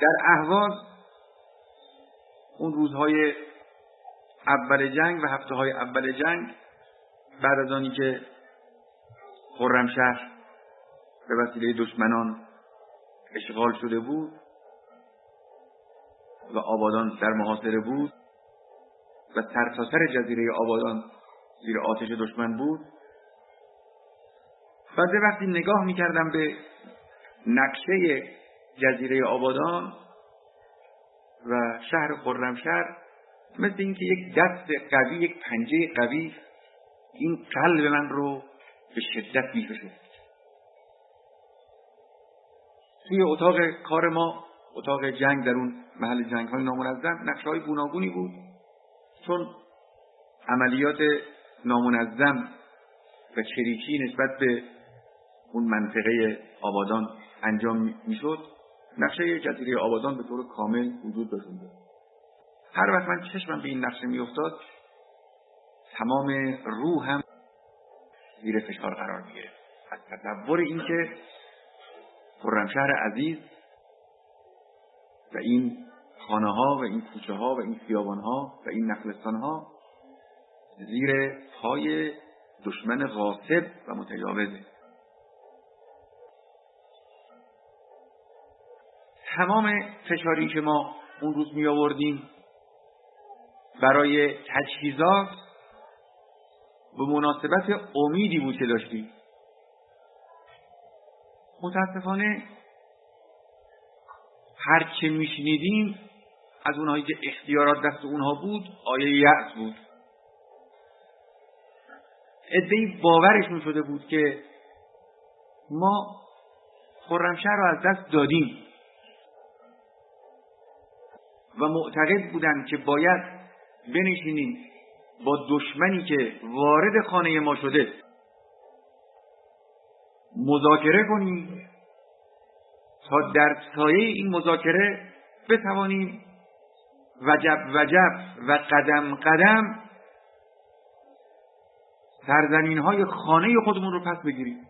در اهواز اون روزهای اول جنگ و هفته های اول جنگ بعد از آنی که خرمشهر به وسیله دشمنان اشغال شده بود و آبادان در محاصره بود و سرتاسر جزیره آبادان زیر آتش دشمن بود. بعد وقتی نگاه می‌کردم به نقشه جزیره آبادان و شهر خرمشهر مثل اینکه یک دست قوی یک پنجه قوی این قلب من رو به شدت می‌کشه. توی اتاق کار ما اتاق جنگ در اون محل جنگ های نامنظم نقشه های گوناگونی بود. چون عملیات نامنظم و چریکی نسبت به اون منطقه آبادان انجام می‌شد نقشه جزیره آبادان به طور کامل وجود داشت هر وقت من چشمم به این نقشه میافتاد تمام روحم زیر فشار قرار می‌گرفت. از تصور اینکه خرمشهر عزیز و این خانه ها و این کوچه ها و این خیابان ها و این نخلستان ها زیر پای دشمن غاصب و متجاوزه. تمام فشاری که ما اون روز می آوردیم برای تجهیزات به مناسبت امیدی بود که داشتیم. متاسفانه هر چه میشنیدیم از اونهایی که اختیارات دست اونها بود آیه یأس بود. ادهی باورشون شده بود که ما خرمشهر رو از دست دادیم. و معتقد بودند که باید بنشینیم با دشمنی که وارد خانه ما شده. مذاکره کنیم. تا در سایه این مذاکره بتوانیم وجب وجب و قدم قدم سرزمین های خانه خودمون رو پس بگیریم.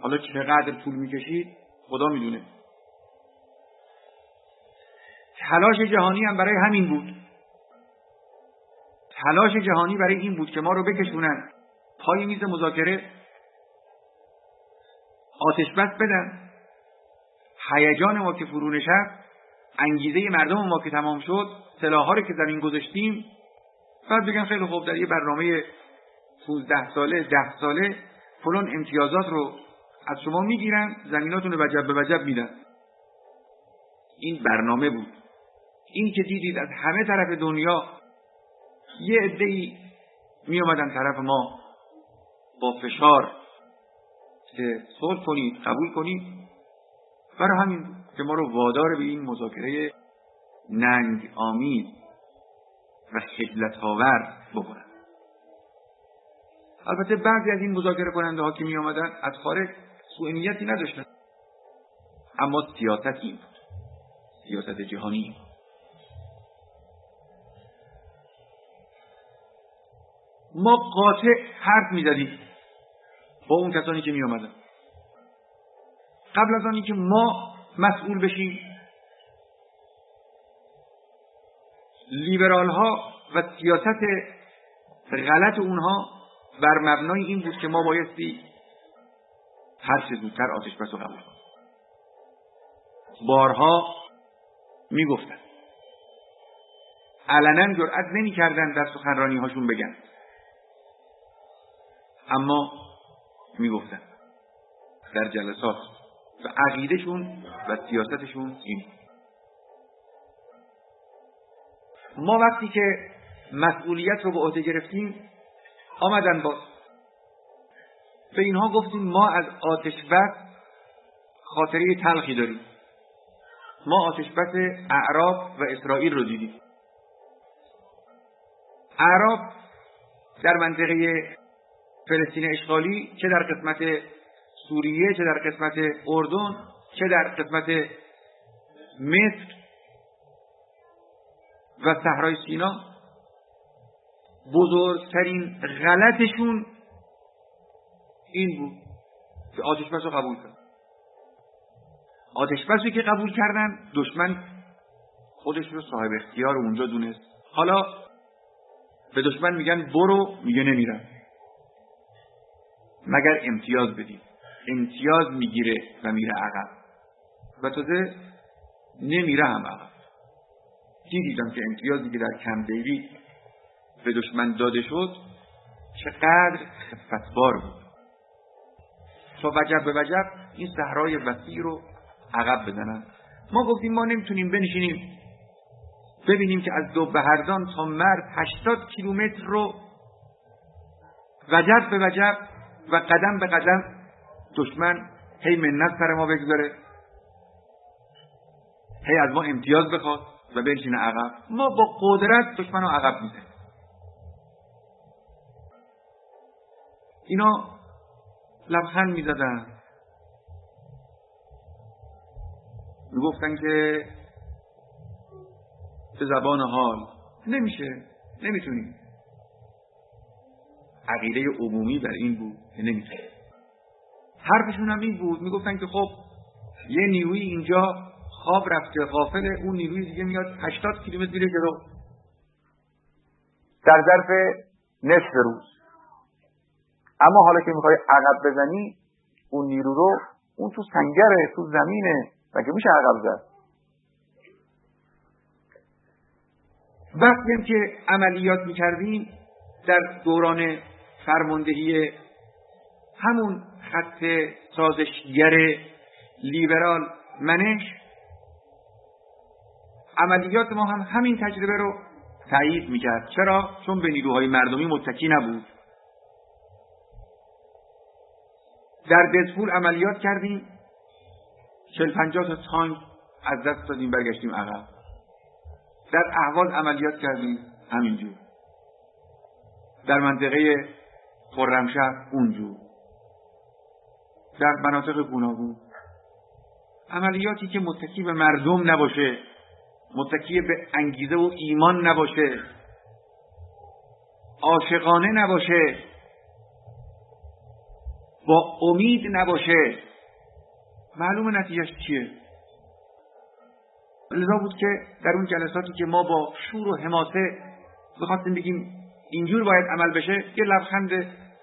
حالا چقدر طول می‌کشید؟ خدا می‌دونه. تلاش جهانی هم برای همین بود. تلاش جهانی برای این بود که ما رو بکشونن پای میز مذاکره آتش بس بدن. هیجان ما که فرو نشست انگیزه مردم ما که تمام شد سلاحها رو که زمین گذاشتیم. بعد بگن خیلی خوب در یه برنامه 15 ساله ده ساله فلان امتیازات رو از شما می‌گیرن زمیناتون رو وجب به وجب میدن. این برنامه بود. این که دیدید از همه طرف دنیا یه عده می اومدن طرف ما با فشار که صلح کنید قبول کنید. برای همین که ما رو وادار به این مذاکره ننگ آمیز و خجلت آور بکنن. البته بعضی از این مذاکره کننده ها که می آمدن از خارج سوء نیتی نداشتن. اما سیاست این بود سیاست جهانی ما قاطع حرف می‌زدیم. با اون کسانی که می آمدن قبل از آنی که ما مسئول بشیم لیبرال ها و سیاست غلط اونها بر مبنای این بود که ما بایستی هر چه زودتر آتش بس و قبول بارها می‌گفتن. علنا جرأت نمی‌کردن در سخنرانی هاشون بگن. اما می‌گفتن در جلسات و عقیدهشون و سیاستشون این ما وقتی که مسئولیت رو به عهده گرفتیم آمدن با به اینها گفتیم ما از آتش بس خاطره تلخی داریم. ما آتش بس اعراب و اسرائیل رو دیدیم. اعراب در منطقه فلسطین اشغالی چه در قسمت سوریه چه در قسمت اردن چه در قسمت مصر و صحرای سینا بزرگترین غلطشون این بود که آتش رو قبول کرد. آتش که قبول کردن دشمن خودش رو صاحب اختیار اونجا دونست. حالا به دشمن میگن برو میگه نمیرم. مگر امتیاز بدید امتیاز می‌گیره و میره عقب. و تازه نمیره هم عقب. دیدیدم که امتیازی که در کم دیوید به دشمن داده شد چقدر خفتبار بود. تا وجب به وجب این صحرای وسیع رو عقب بزنن ما گفتیم ما نمی‌تونیم بنشینیم. ببینیم که از دو بهردان تا مرد هشتاد کیلومتر رو وجب به وجب و قدم به قدم دشمن هی منت سر ما بگذاره. هی از ما امتیاز بخواد و بنشینه عقب. ما با قدرت دشمن رو عقب می‌زنیم. اینا لبخند می‌زدن. می‌گفتن که به زبان حال. نمیشه. نمی‌تونیم. عقیده عمومی بر این بود. که نمی‌تونیم حرفشون هم این بود. می‌گفتن که خب یه نیروی اینجا خواب رفته غافل اون نیروی دیگه میاد 80 کیلومتر میره جلو. در ظرف نصف روز. اما حالا که می‌خوای عقب بزنی اون نیرو رو اون تو سنگره تو زمینه. و که میشه عقب زد؟ وقتی که عملیات می‌کردیم در دوران فرماندهی همون خط سازشگر لیبرال منش. عملیات ما هم همین تجربه رو تایید می‌کرد. چرا؟ چون به نیروهای مردمی متکی نبود. در دزپول عملیات کردیم. چل پنجاه تا تانک از دست دادیم برگشتیم عقب. در احواز عملیات کردیم همینجور. در منطقه خرمشهر اونجور. در مناطق گوناگون. عملیاتی که متکی به مردم نباشه متکی به انگیزه و ایمان نباشه عاشقانه نباشه با امید نباشه معلوم نتیجهش چیه؟ لذا بود که در اون جلساتی که ما با شور و حماسه بخواستیم بگیم اینجور باید عمل بشه یه لبخند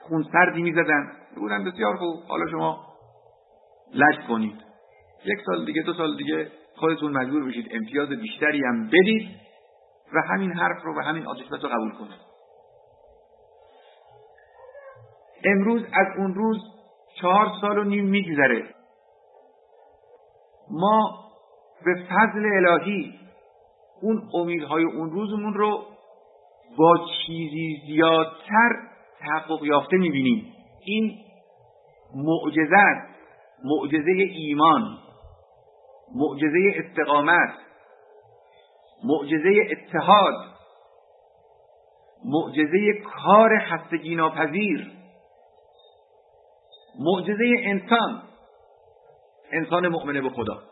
خونسردی می‌زدن. بودن بسیار خوب. حالا شما لج کنید. یک سال دیگه دو سال دیگه خودتون مجبور بشید امتیاز بیشتری هم بدید و همین حرف رو و همین آتشبت رو قبول کنید. امروز از اون روز چهار سال و نیم میگذره. ما به فضل الهی اون امیدهای اون روزمون رو با چیزی زیادتر تحقق یافته می‌بینیم. این معجزت معجزه ایمان معجزه استقامت معجزه اتحاد معجزه کار خستگی ناپذیر معجزه انسان انسان مؤمن به خدا.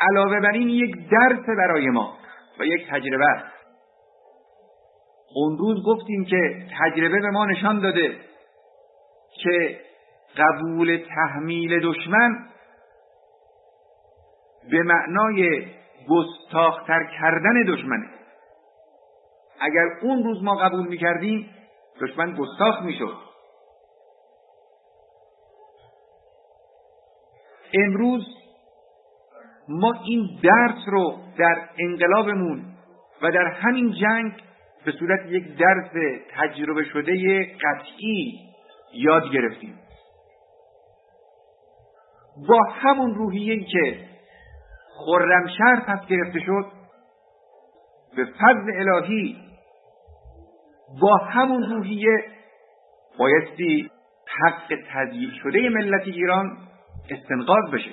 علاوه بر این یک درس برای ما و یک تجربه است. اون روز گفتیم که تجربه به ما نشان داده که قبول تحمیل دشمن به معنای گستاختر کردن دشمنه. اگر اون روز ما قبول می‌کردیم دشمن گستاخ می‌شد. امروز ما این درس رو در انقلابمون و در همین جنگ به صورت یک درس تجربه شده قطعی یاد گرفتیم. با همون روحیه که خرمشهر پس گرفته شد به فضل الهی با همون روحیه بایستی حق تضییع شده ملت ایران استنقاض بشه.